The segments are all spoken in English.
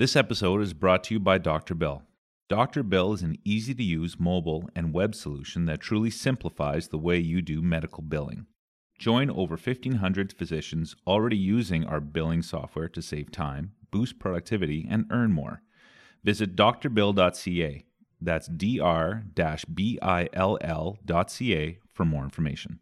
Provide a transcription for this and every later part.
This episode is brought to you by Dr. Bill. Dr. Bill is an easy to use mobile and web solution that truly simplifies the way you do medical billing. Join over 1,500 physicians already using our billing software to save time, boost productivity, and earn more. Visit drbill.ca. That's dr bill.ca for more information.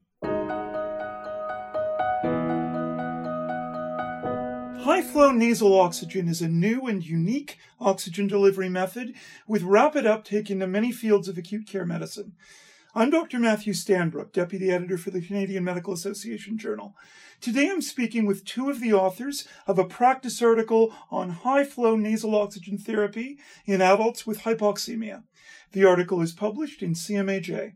High flow nasal oxygen is a new and unique oxygen delivery method with rapid uptake into many fields of acute care medicine. I'm Dr. Matthew Stanbrook, Deputy Editor for the Canadian Medical Association Journal. Today I'm speaking with two of the authors of a practice article on high flow nasal oxygen therapy in adults with hypoxemia. The article is published in CMAJ.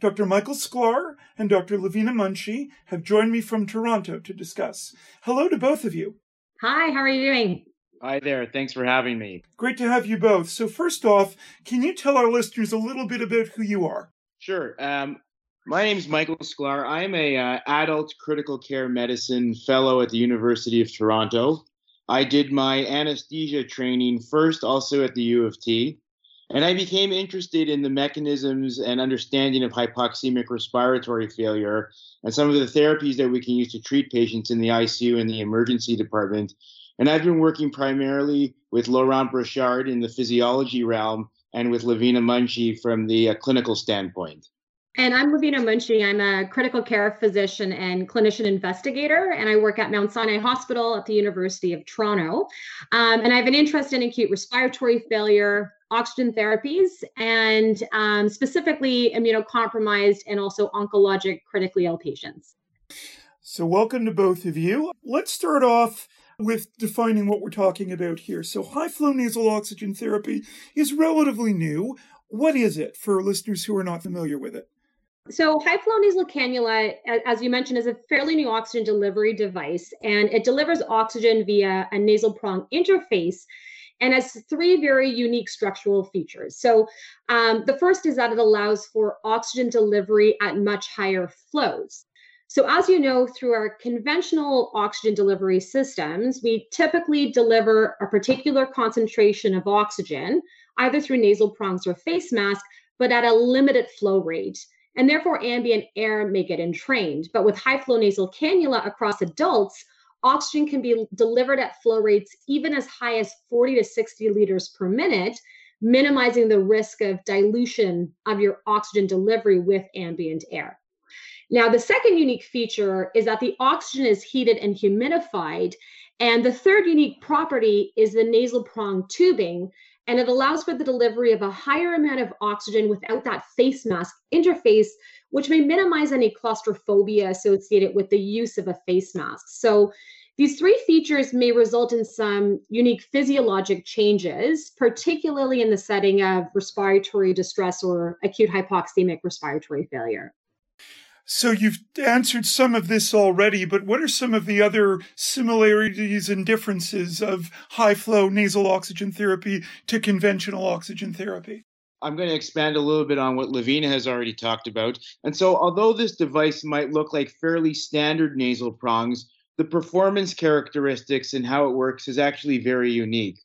Dr. Michael Sklar and Dr. Lavina Munshi have joined me from Toronto to discuss. Hello to both of you. Hi, how are you doing? Hi there. Thanks for having me. Great to have you both. So, first off, can you tell our listeners a little bit about who you are? Sure. Um, my name is Michael Sklar. I'm a uh, adult critical care medicine fellow at the University of Toronto. I did my anesthesia training first also at the U of T, and I became interested in the mechanisms and understanding of hypoxemic respiratory failure and some of the therapies that we can use to treat patients in the ICU and the emergency department. And I've been working primarily with Laurent Brochard in the physiology realm and with Lavina Munshi from the uh, clinical standpoint. And I'm Lavina Munshi. I'm a critical care physician and clinician investigator, and I work at Mount Sinai Hospital at the University of Toronto. Um, and I have an interest in acute respiratory failure, oxygen therapies, and um, specifically immunocompromised and also oncologic critically ill patients. So, welcome to both of you. Let's start off with defining what we're talking about here. So, high flow nasal oxygen therapy is relatively new. What is it for listeners who are not familiar with it? So, high flow nasal cannula, as you mentioned, is a fairly new oxygen delivery device, and it delivers oxygen via a nasal prong interface and has three very unique structural features. So, um, the first is that it allows for oxygen delivery at much higher flows. So, as you know, through our conventional oxygen delivery systems, we typically deliver a particular concentration of oxygen, either through nasal prongs or face mask, but at a limited flow rate and therefore ambient air may get entrained. But with high flow nasal cannula across adults, oxygen can be delivered at flow rates even as high as 40 to 60 liters per minute, minimizing the risk of dilution of your oxygen delivery with ambient air. Now, the second unique feature is that the oxygen is heated and humidified. And the third unique property is the nasal prong tubing, and it allows for the delivery of a higher amount of oxygen without that face mask interface, which may minimize any claustrophobia associated with the use of a face mask. So, these three features may result in some unique physiologic changes, particularly in the setting of respiratory distress or acute hypoxemic respiratory failure. So you've answered some of this already, but what are some of the other similarities and differences of high flow nasal oxygen therapy to conventional oxygen therapy? I'm going to expand a little bit on what Lavina has already talked about. And so, although this device might look like fairly standard nasal prongs, the performance characteristics and how it works is actually very unique.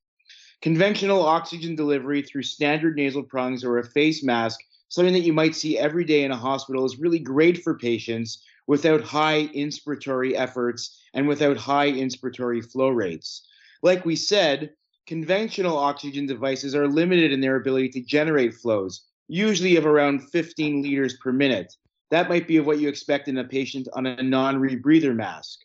Conventional oxygen delivery through standard nasal prongs or a face mask something that you might see every day in a hospital is really great for patients without high inspiratory efforts and without high inspiratory flow rates. Like we said, conventional oxygen devices are limited in their ability to generate flows, usually of around 15 liters per minute. That might be of what you expect in a patient on a non rebreather mask.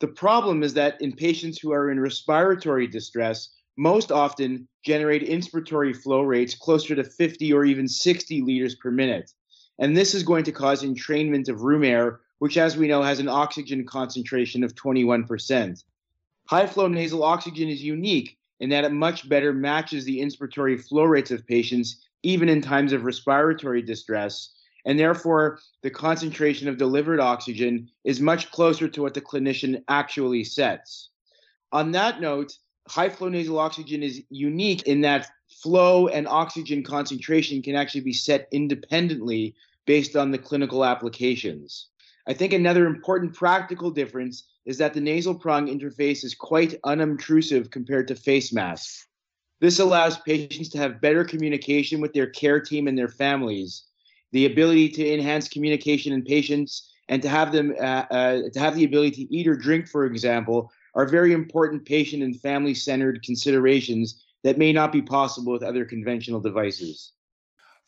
The problem is that in patients who are in respiratory distress, most often generate inspiratory flow rates closer to 50 or even 60 liters per minute. And this is going to cause entrainment of room air, which, as we know, has an oxygen concentration of 21%. High flow nasal oxygen is unique in that it much better matches the inspiratory flow rates of patients, even in times of respiratory distress. And therefore, the concentration of delivered oxygen is much closer to what the clinician actually sets. On that note, high flow nasal oxygen is unique in that flow and oxygen concentration can actually be set independently based on the clinical applications. I think another important practical difference is that the nasal prong interface is quite unobtrusive compared to face masks. This allows patients to have better communication with their care team and their families, the ability to enhance communication in patients, and to have them uh, uh, to have the ability to eat or drink, for example, are very important patient and family centered considerations that may not be possible with other conventional devices.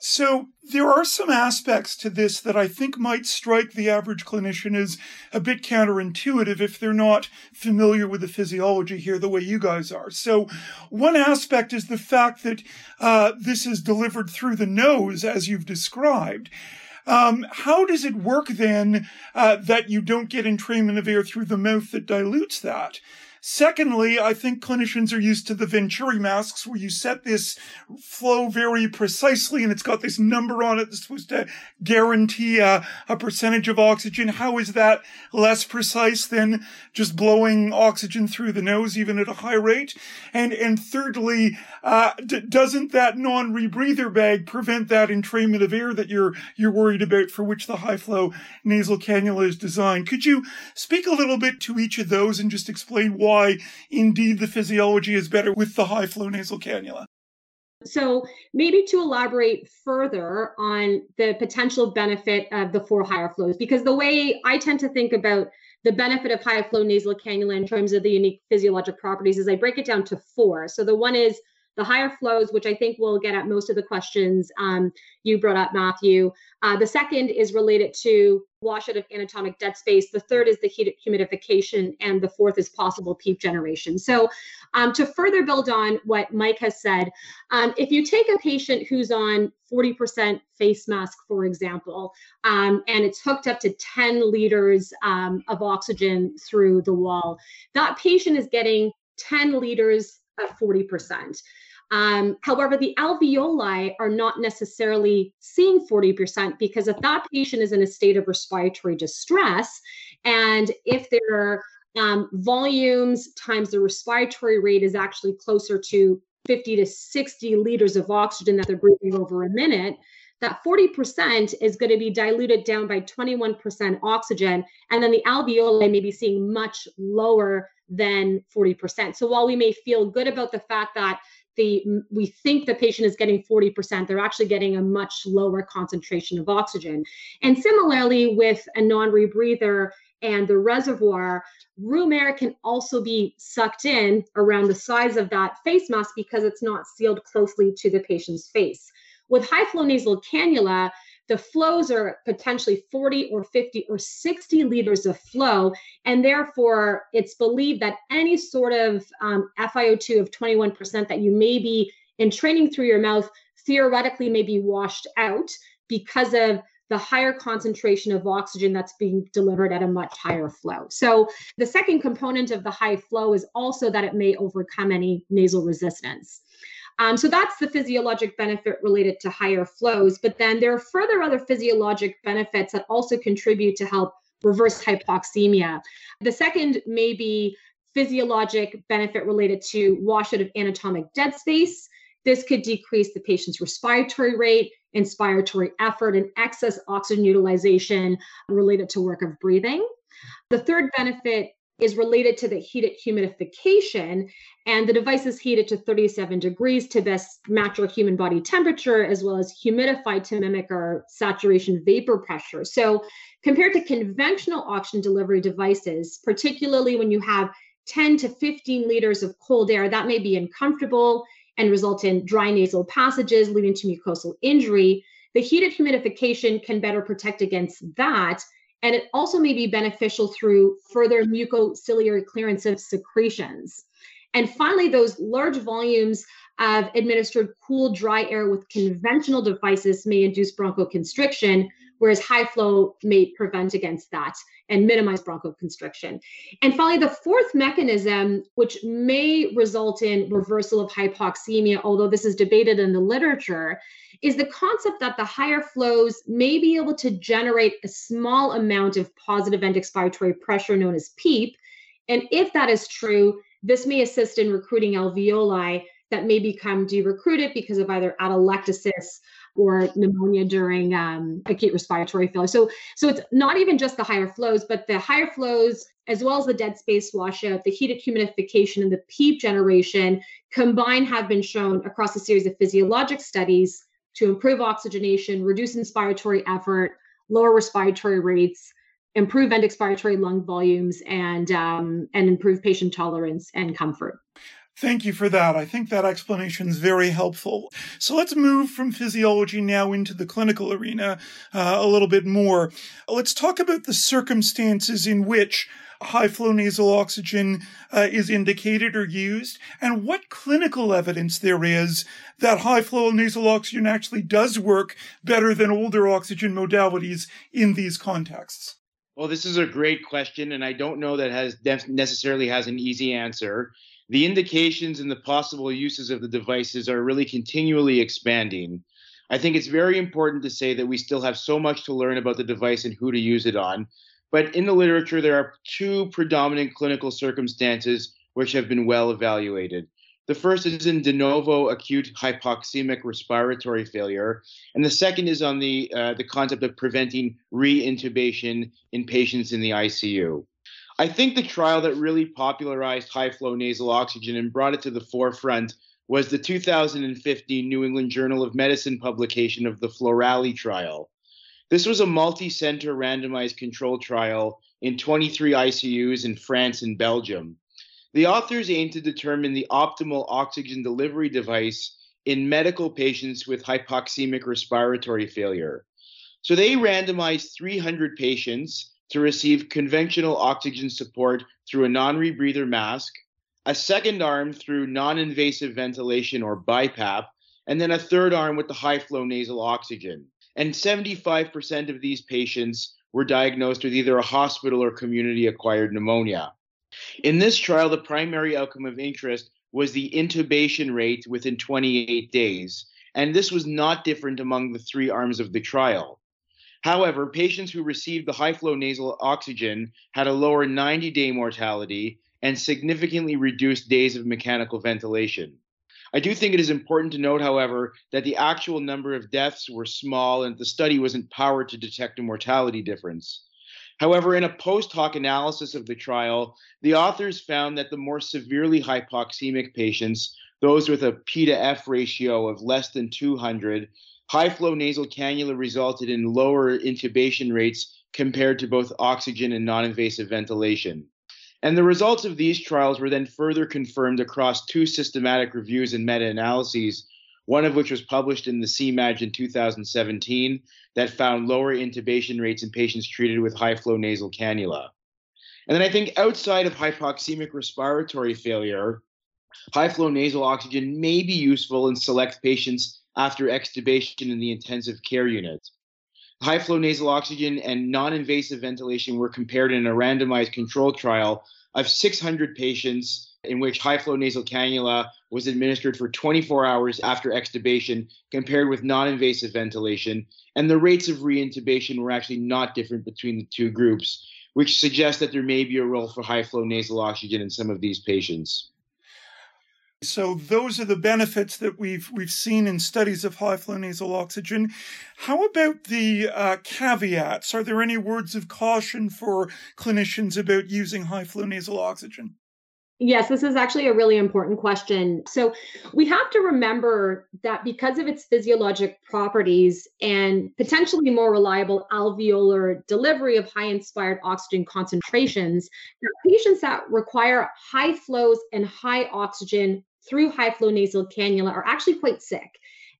So, there are some aspects to this that I think might strike the average clinician as a bit counterintuitive if they're not familiar with the physiology here the way you guys are. So, one aspect is the fact that uh, this is delivered through the nose, as you've described. Um, how does it work then uh, that you don't get entrainment of air through the mouth that dilutes that? Secondly, I think clinicians are used to the Venturi masks where you set this flow very precisely and it's got this number on it that's supposed to guarantee a, a percentage of oxygen. How is that less precise than just blowing oxygen through the nose, even at a high rate? And, and thirdly, uh, d- doesn't that non-rebreather bag prevent that entrainment of air that you're, you're worried about for which the high flow nasal cannula is designed? Could you speak a little bit to each of those and just explain why why indeed the physiology is better with the high flow nasal cannula. So, maybe to elaborate further on the potential benefit of the four higher flows, because the way I tend to think about the benefit of high flow nasal cannula in terms of the unique physiologic properties is I break it down to four. So, the one is the higher flows, which I think will get at most of the questions um, you brought up, Matthew. Uh, the second is related to washout of anatomic dead space. The third is the heat humidification, and the fourth is possible PEEP generation. So, um, to further build on what Mike has said, um, if you take a patient who's on 40% face mask, for example, um, and it's hooked up to 10 liters um, of oxygen through the wall, that patient is getting 10 liters of 40%. Um, however, the alveoli are not necessarily seeing 40% because if that patient is in a state of respiratory distress, and if their um, volumes times the respiratory rate is actually closer to 50 to 60 liters of oxygen that they're breathing over a minute, that 40% is going to be diluted down by 21% oxygen. And then the alveoli may be seeing much lower than 40%. So while we may feel good about the fact that the we think the patient is getting 40%, they're actually getting a much lower concentration of oxygen. And similarly with a non-rebreather and the reservoir, room air can also be sucked in around the sides of that face mask because it's not sealed closely to the patient's face. With high flow nasal cannula, the flows are potentially 40 or 50 or 60 liters of flow. And therefore, it's believed that any sort of um, FiO2 of 21% that you may be entraining through your mouth theoretically may be washed out because of the higher concentration of oxygen that's being delivered at a much higher flow. So, the second component of the high flow is also that it may overcome any nasal resistance. Um, so that's the physiologic benefit related to higher flows. But then there are further other physiologic benefits that also contribute to help reverse hypoxemia. The second may be physiologic benefit related to washout of anatomic dead space. This could decrease the patient's respiratory rate, inspiratory effort, and excess oxygen utilization related to work of breathing. The third benefit is related to the heated humidification. And the device is heated to 37 degrees to best match our human body temperature, as well as humidified to mimic our saturation vapor pressure. So, compared to conventional oxygen delivery devices, particularly when you have 10 to 15 liters of cold air, that may be uncomfortable and result in dry nasal passages, leading to mucosal injury. The heated humidification can better protect against that and it also may be beneficial through further mucociliary clearance of secretions. And finally, those large volumes of administered cool, dry air with conventional devices may induce bronchoconstriction, whereas high flow may prevent against that and minimize bronchoconstriction. And finally, the fourth mechanism, which may result in reversal of hypoxemia, although this is debated in the literature, is the concept that the higher flows may be able to generate a small amount of positive end expiratory pressure known as PEEP. And if that is true, this may assist in recruiting alveoli that may become derecruited because of either atelectasis or pneumonia during um, acute respiratory failure. So, so it's not even just the higher flows, but the higher flows, as well as the dead space washout, the heated humidification, and the PEEP generation combined have been shown across a series of physiologic studies to improve oxygenation, reduce inspiratory effort, lower respiratory rates, improve end expiratory lung volumes, and um, and improve patient tolerance and comfort. Thank you for that. I think that explanation is very helpful. So let's move from physiology now into the clinical arena uh, a little bit more. Let's talk about the circumstances in which high flow nasal oxygen uh, is indicated or used, and what clinical evidence there is that high flow nasal oxygen actually does work better than older oxygen modalities in these contexts. Well, this is a great question, and I don't know that has necessarily has an easy answer. The indications and the possible uses of the devices are really continually expanding. I think it's very important to say that we still have so much to learn about the device and who to use it on. But in the literature, there are two predominant clinical circumstances which have been well evaluated. The first is in de novo acute hypoxemic respiratory failure, and the second is on the uh, the concept of preventing reintubation in patients in the ICU. I think the trial that really popularized high flow nasal oxygen and brought it to the forefront was the 2015 New England Journal of Medicine publication of the Florali trial. This was a multi center randomized control trial in 23 ICUs in France and Belgium. The authors aimed to determine the optimal oxygen delivery device in medical patients with hypoxemic respiratory failure. So they randomized 300 patients to receive conventional oxygen support through a non rebreather mask, a second arm through non invasive ventilation or BiPAP, and then a third arm with the high flow nasal oxygen. And 75% of these patients were diagnosed with either a hospital or community acquired pneumonia. In this trial, the primary outcome of interest was the intubation rate within 28 days, and this was not different among the three arms of the trial. However, patients who received the high flow nasal oxygen had a lower 90 day mortality and significantly reduced days of mechanical ventilation. I do think it is important to note, however, that the actual number of deaths were small and the study wasn't powered to detect a mortality difference. However, in a post hoc analysis of the trial, the authors found that the more severely hypoxemic patients, those with a P to F ratio of less than 200, high flow nasal cannula resulted in lower intubation rates compared to both oxygen and non invasive ventilation. And the results of these trials were then further confirmed across two systematic reviews and meta analyses, one of which was published in the CMAJ in 2017 that found lower intubation rates in patients treated with high flow nasal cannula. And then I think outside of hypoxemic respiratory failure, high flow nasal oxygen may be useful in select patients after extubation in the intensive care unit high flow nasal oxygen and non invasive ventilation were compared in a randomized controlled trial of 600 patients in which high flow nasal cannula was administered for 24 hours after extubation compared with non invasive ventilation. And the rates of reintubation were actually not different between the two groups, which suggests that there may be a role for high flow nasal oxygen in some of these patients. So those are the benefits that we've we've seen in studies of high flow nasal oxygen. How about the uh, caveats? Are there any words of caution for clinicians about using high flow nasal oxygen? Yes, this is actually a really important question. So, we have to remember that because of its physiologic properties and potentially more reliable alveolar delivery of high inspired oxygen concentrations, patients that require high flows and high oxygen through high flow nasal cannula are actually quite sick.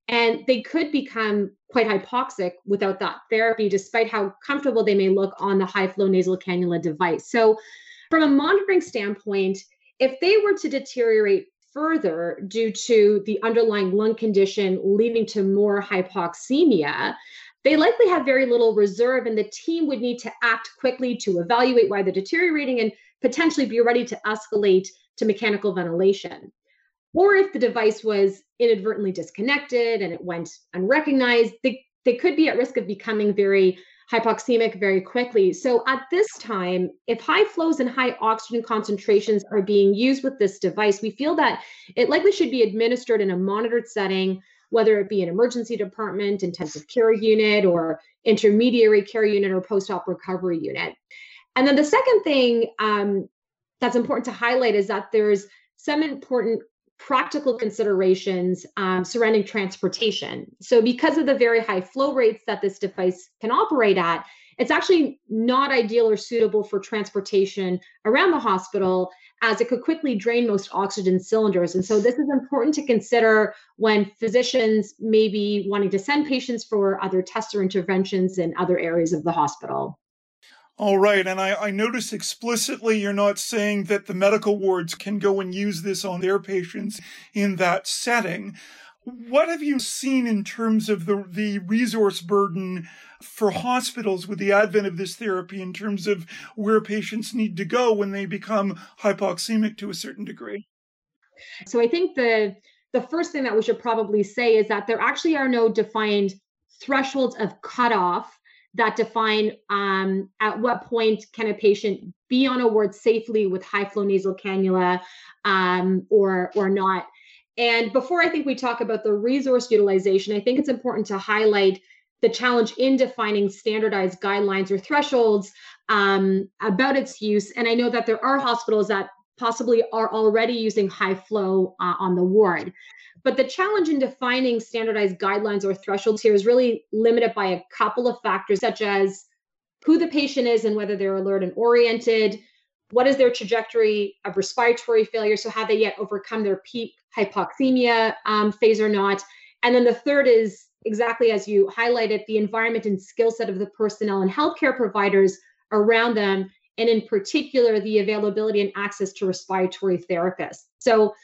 And they could become quite hypoxic without that therapy, despite how comfortable they may look on the high flow nasal cannula device. So, from a monitoring standpoint, if they were to deteriorate further due to the underlying lung condition leading to more hypoxemia, they likely have very little reserve, and the team would need to act quickly to evaluate why they're deteriorating and potentially be ready to escalate to mechanical ventilation or if the device was inadvertently disconnected and it went unrecognized, they, they could be at risk of becoming very hypoxemic very quickly. So at this time, if high flows and high oxygen concentrations are being used with this device, we feel that it likely should be administered in a monitored setting whether it be an emergency department, intensive care unit, or intermediary care unit, or post op recovery unit. And then the second thing um, that's important to highlight is that there's some important practical considerations um, surrounding transportation. So, because of the very high flow rates that this device can operate at, it's actually not ideal or suitable for transportation around the hospital as it could quickly drain most oxygen cylinders. And so, this is important to consider when physicians may be wanting to send patients for other tests or interventions in other areas of the hospital. All right. And I, I notice explicitly you're not saying that the medical wards can go and use this on their patients in that setting. What have you seen in terms of the, the resource burden for hospitals with the advent of this therapy in terms of where patients need to go when they become hypoxemic to a certain degree? So I think the the first thing that we should probably say is that there actually are no defined thresholds of cutoff that define um, at what point can a patient be on a ward safely with high flow nasal cannula um, or or not. And before I think we talk about the resource utilization, I think it's important to highlight the challenge in defining standardized guidelines or thresholds um, about its use. And I know that there are hospitals that possibly are already using high flow uh, on the ward. But the challenge in defining standardized guidelines or thresholds here is really limited by a couple of factors, such as who the patient is and whether they're alert and oriented, what is their trajectory of respiratory failure, so have they yet overcome their peak hypoxemia um, phase or not. And then the third is exactly as you highlighted the environment and skill set of the personnel and healthcare providers around them, and in particular, the availability and access to respiratory therapists. So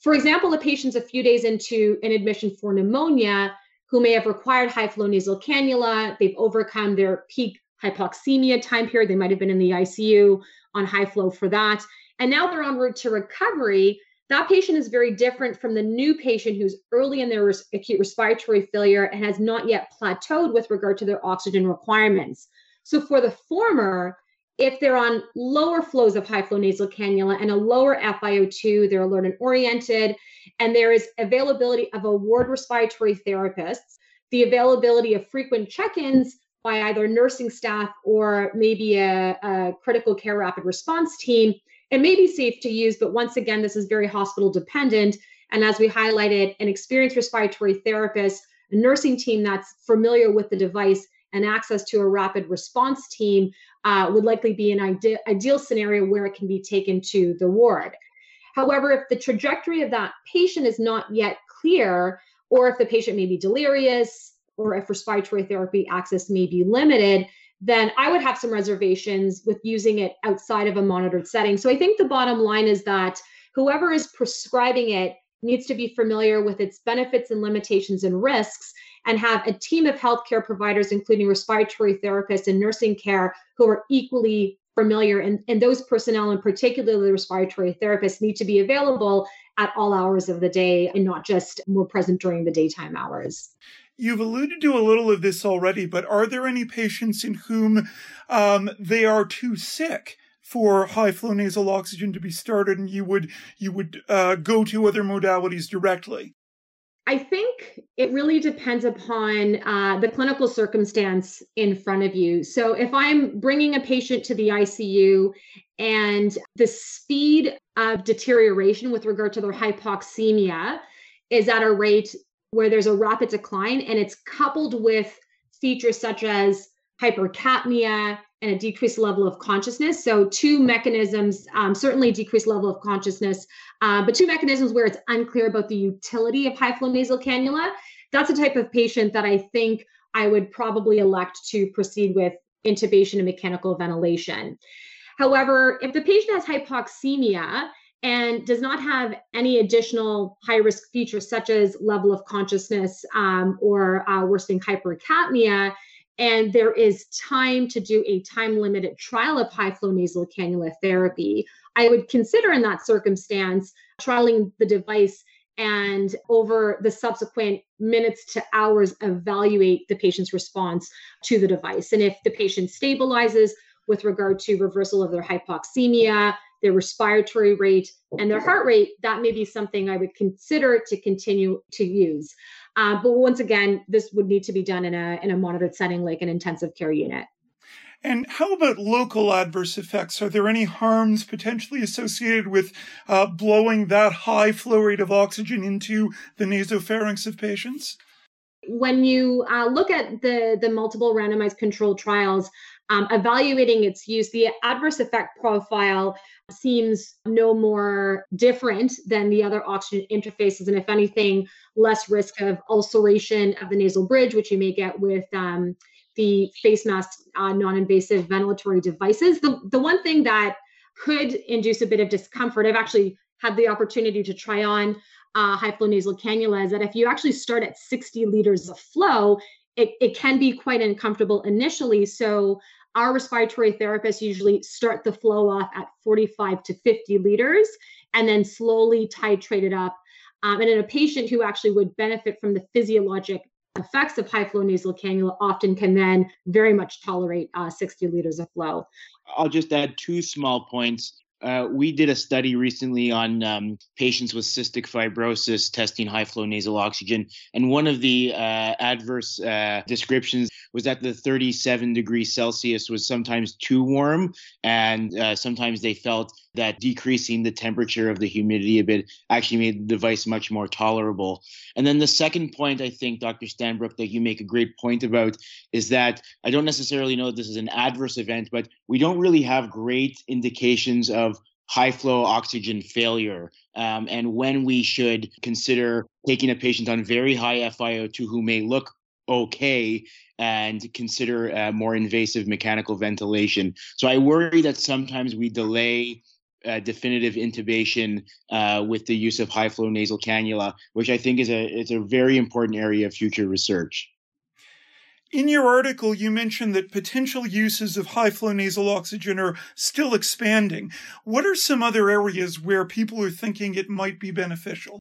for example, a patient's a few days into an admission for pneumonia who may have required high flow nasal cannula, they've overcome their peak hypoxemia time period, they might have been in the ICU on high flow for that, and now they're en route to recovery. That patient is very different from the new patient who's early in their res- acute respiratory failure and has not yet plateaued with regard to their oxygen requirements. So, for the former, if they're on lower flows of high flow nasal cannula and a lower FiO2, they're alert and oriented, and there is availability of award respiratory therapists, the availability of frequent check ins by either nursing staff or maybe a, a, critical care rapid response team, it may be safe to use, but once again, this is very hospital dependent. And as we highlighted, an experienced respiratory therapist, a nursing team that's familiar with the device, and access to a rapid response team uh, would likely be an ide- ideal scenario where it can be taken to the ward. However, if the trajectory of that patient is not yet clear, or if the patient may be delirious, or if respiratory therapy access may be limited, then I would have some reservations with using it outside of a monitored setting. So I think the bottom line is that whoever is prescribing it needs to be familiar with its benefits and limitations and risks and have a team of healthcare providers, including respiratory therapists and nursing care, who are equally familiar. And, and those personnel, and particularly the respiratory therapists, need to be available at all hours of the day and not just more present during the daytime hours. You've alluded to a little of this already, but are there any patients in whom um, they are too sick for high flow nasal oxygen to be started, and you would you would uh, go to other modalities directly? I think it really depends upon uh, the clinical circumstance in front of you. So, if I'm bringing a patient to the ICU and the speed of deterioration with regard to their hypoxemia is at a rate where there's a rapid decline and it's coupled with features such as hypercapnia and a decreased level of consciousness. So, two mechanisms, um, certainly decreased level of consciousness, uh, but two mechanisms where it's unclear about the utility of high flow nasal cannula. That's a type of patient that I think I would probably elect to proceed with intubation and mechanical ventilation. However, if the patient has hypoxemia and does not have any additional high risk features such as level of consciousness um, or uh, worsening hypercapnia, and there is time to do a time limited trial of high flow nasal cannula therapy. I would consider in that circumstance trialing the device and over the subsequent minutes to hours evaluate the patient's response to the device. And if the patient stabilizes with regard to reversal of their hypoxemia, their respiratory rate, and their heart rate, that may be something I would consider to continue to use. Uh, but once again, this would need to be done in a in a monitored setting like an intensive care unit. And how about local adverse effects? Are there any harms potentially associated with uh, blowing that high flow rate of oxygen into the nasopharynx of patients? When you uh, look at the, the multiple randomized controlled trials, um, evaluating its use, the adverse effect profile seems no more different than the other oxygen interfaces, and if anything, less risk of ulceration of the nasal bridge, which you may get with um, the face mask uh, non-invasive ventilatory devices. The, the one thing that could induce a bit of discomfort, I've actually had the opportunity to try on uh, high flow nasal cannula, is that if you actually start at 60 liters of flow, it, it can be quite uncomfortable initially. So our respiratory therapists usually start the flow off at 45 to 50 liters and then slowly titrate it up. Um, and in a patient who actually would benefit from the physiologic effects of high flow nasal cannula often can then very much tolerate uh, 60 liters of flow. I'll just add two small points. Uh, we did a study recently on um, patients with cystic fibrosis testing high flow nasal oxygen. And one of the uh, adverse uh, descriptions was that the 37 degrees Celsius was sometimes too warm. And uh, sometimes they felt that decreasing the temperature of the humidity a bit actually made the device much more tolerable. And then the second point, I think, Dr. Stanbrook, that you make a great point about is that I don't necessarily know that this is an adverse event, but we don't really have great indications of high flow oxygen failure um, and when we should consider taking a patient on very high FiO2 who may look okay and consider uh, more invasive mechanical ventilation. So I worry that sometimes we delay uh, definitive intubation uh, with the use of high flow nasal cannula, which I think is a is a very important area of future research. In your article, you mentioned that potential uses of high flow nasal oxygen are still expanding. What are some other areas where people are thinking it might be beneficial?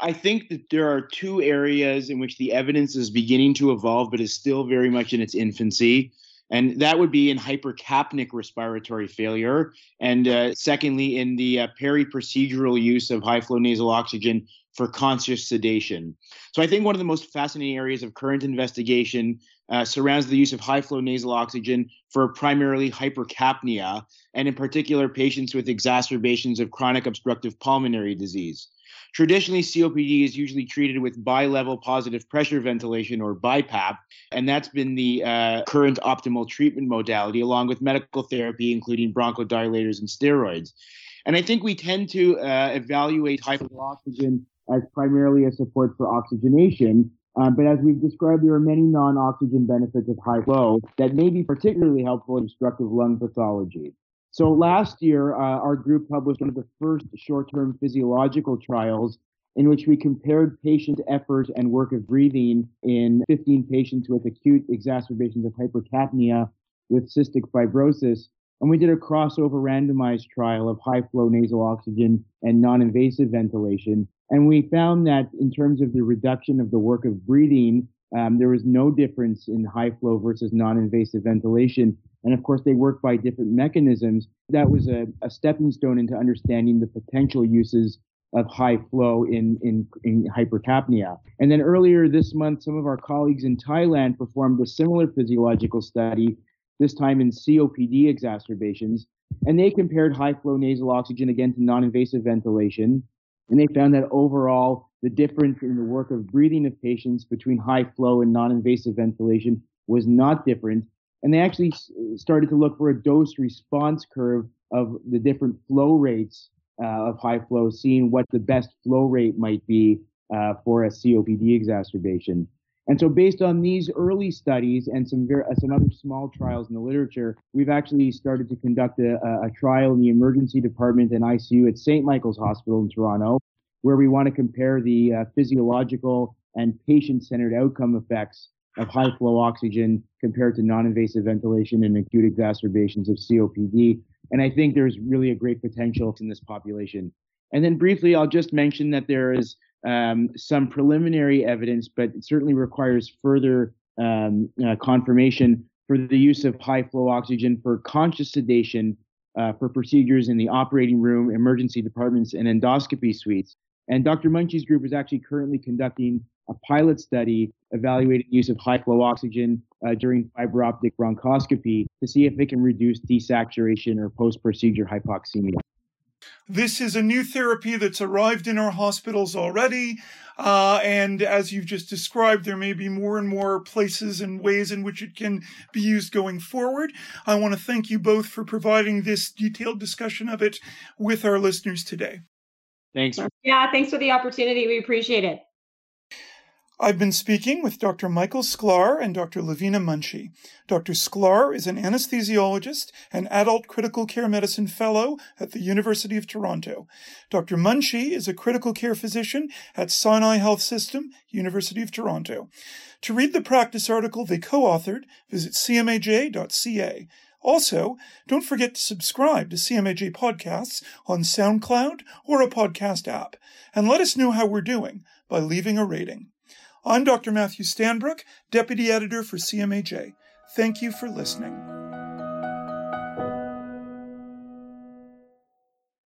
I think that there are two areas in which the evidence is beginning to evolve, but is still very much in its infancy and that would be in hypercapnic respiratory failure, and uh, secondly, in the uh, peri-procedural use of high flow nasal oxygen for conscious sedation. So I think one of the most fascinating areas of current investigation uh, surrounds the use of high flow nasal oxygen for primarily hypercapnia, and in particular, patients with exacerbations of chronic obstructive pulmonary disease. Traditionally, COPD is usually treated with bi-level positive pressure ventilation or BiPAP, and that's been the uh, current optimal treatment modality, along with medical therapy, including bronchodilators and steroids. And I think we tend to uh, evaluate high flow oxygen as primarily a support for oxygenation. Uh, but as we've described, there are many non-oxygen benefits of high flow that may be particularly helpful in obstructive lung pathology. So last year, uh, our group published one of the first short-term physiological trials in which we compared patient effort and work of breathing in 15 patients with acute exacerbations of hypercapnia with cystic fibrosis. And we did a crossover randomized trial of high flow nasal oxygen and non-invasive ventilation. And we found that in terms of the reduction of the work of breathing, um, there was no difference in high flow versus non-invasive ventilation. And of course, they work by different mechanisms. That was a, a stepping stone into understanding the potential uses of high flow in, in, in hypercapnia. And then earlier this month, some of our colleagues in Thailand performed a similar physiological study, this time in COPD exacerbations. And they compared high flow nasal oxygen again to non invasive ventilation. And they found that overall, the difference in the work of breathing of patients between high flow and non invasive ventilation was not different and they actually started to look for a dose response curve of the different flow rates uh, of high flow, seeing what the best flow rate might be uh, for a COPD exacerbation. And so, based on these early studies and some very, uh, some other small trials in the literature, we've actually started to conduct a, a trial in the emergency department and ICU at St. Michael's Hospital in Toronto, where we want to compare the uh, physiological and patient-centered outcome effects of high flow oxygen compared to non-invasive ventilation in acute exacerbations of COPD. And I think there's really a great potential in this population. And then briefly, I'll just mention that there is um, some preliminary evidence, but it certainly requires further um, uh, confirmation for the use of high flow oxygen for conscious sedation uh, for procedures in the operating room, emergency departments, and endoscopy suites. And Dr. Munshi's group is actually currently conducting a pilot study evaluating use of high flow oxygen uh, during fiber optic bronchoscopy to see if it can reduce desaturation or post procedure hypoxemia. This is a new therapy that's arrived in our hospitals already. Uh, and as you've just described, there may be more and more places and ways in which it can be used going forward. I want to thank you both for providing this detailed discussion of it with our listeners today. Thanks. Yeah, thanks for the opportunity. We appreciate it. I've been speaking with Dr. Michael Sklar and Dr. Lavina Munshi. Dr. Sklar is an anesthesiologist and adult critical care medicine fellow at the University of Toronto. Dr. Munshi is a critical care physician at Sinai Health System, University of Toronto. To read the practice article they co-authored, visit cmaj.ca. Also, don't forget to subscribe to CMAJ podcasts on SoundCloud or a podcast app, and let us know how we're doing by leaving a rating. I'm Dr. Matthew Stanbrook, Deputy Editor for CMAJ. Thank you for listening.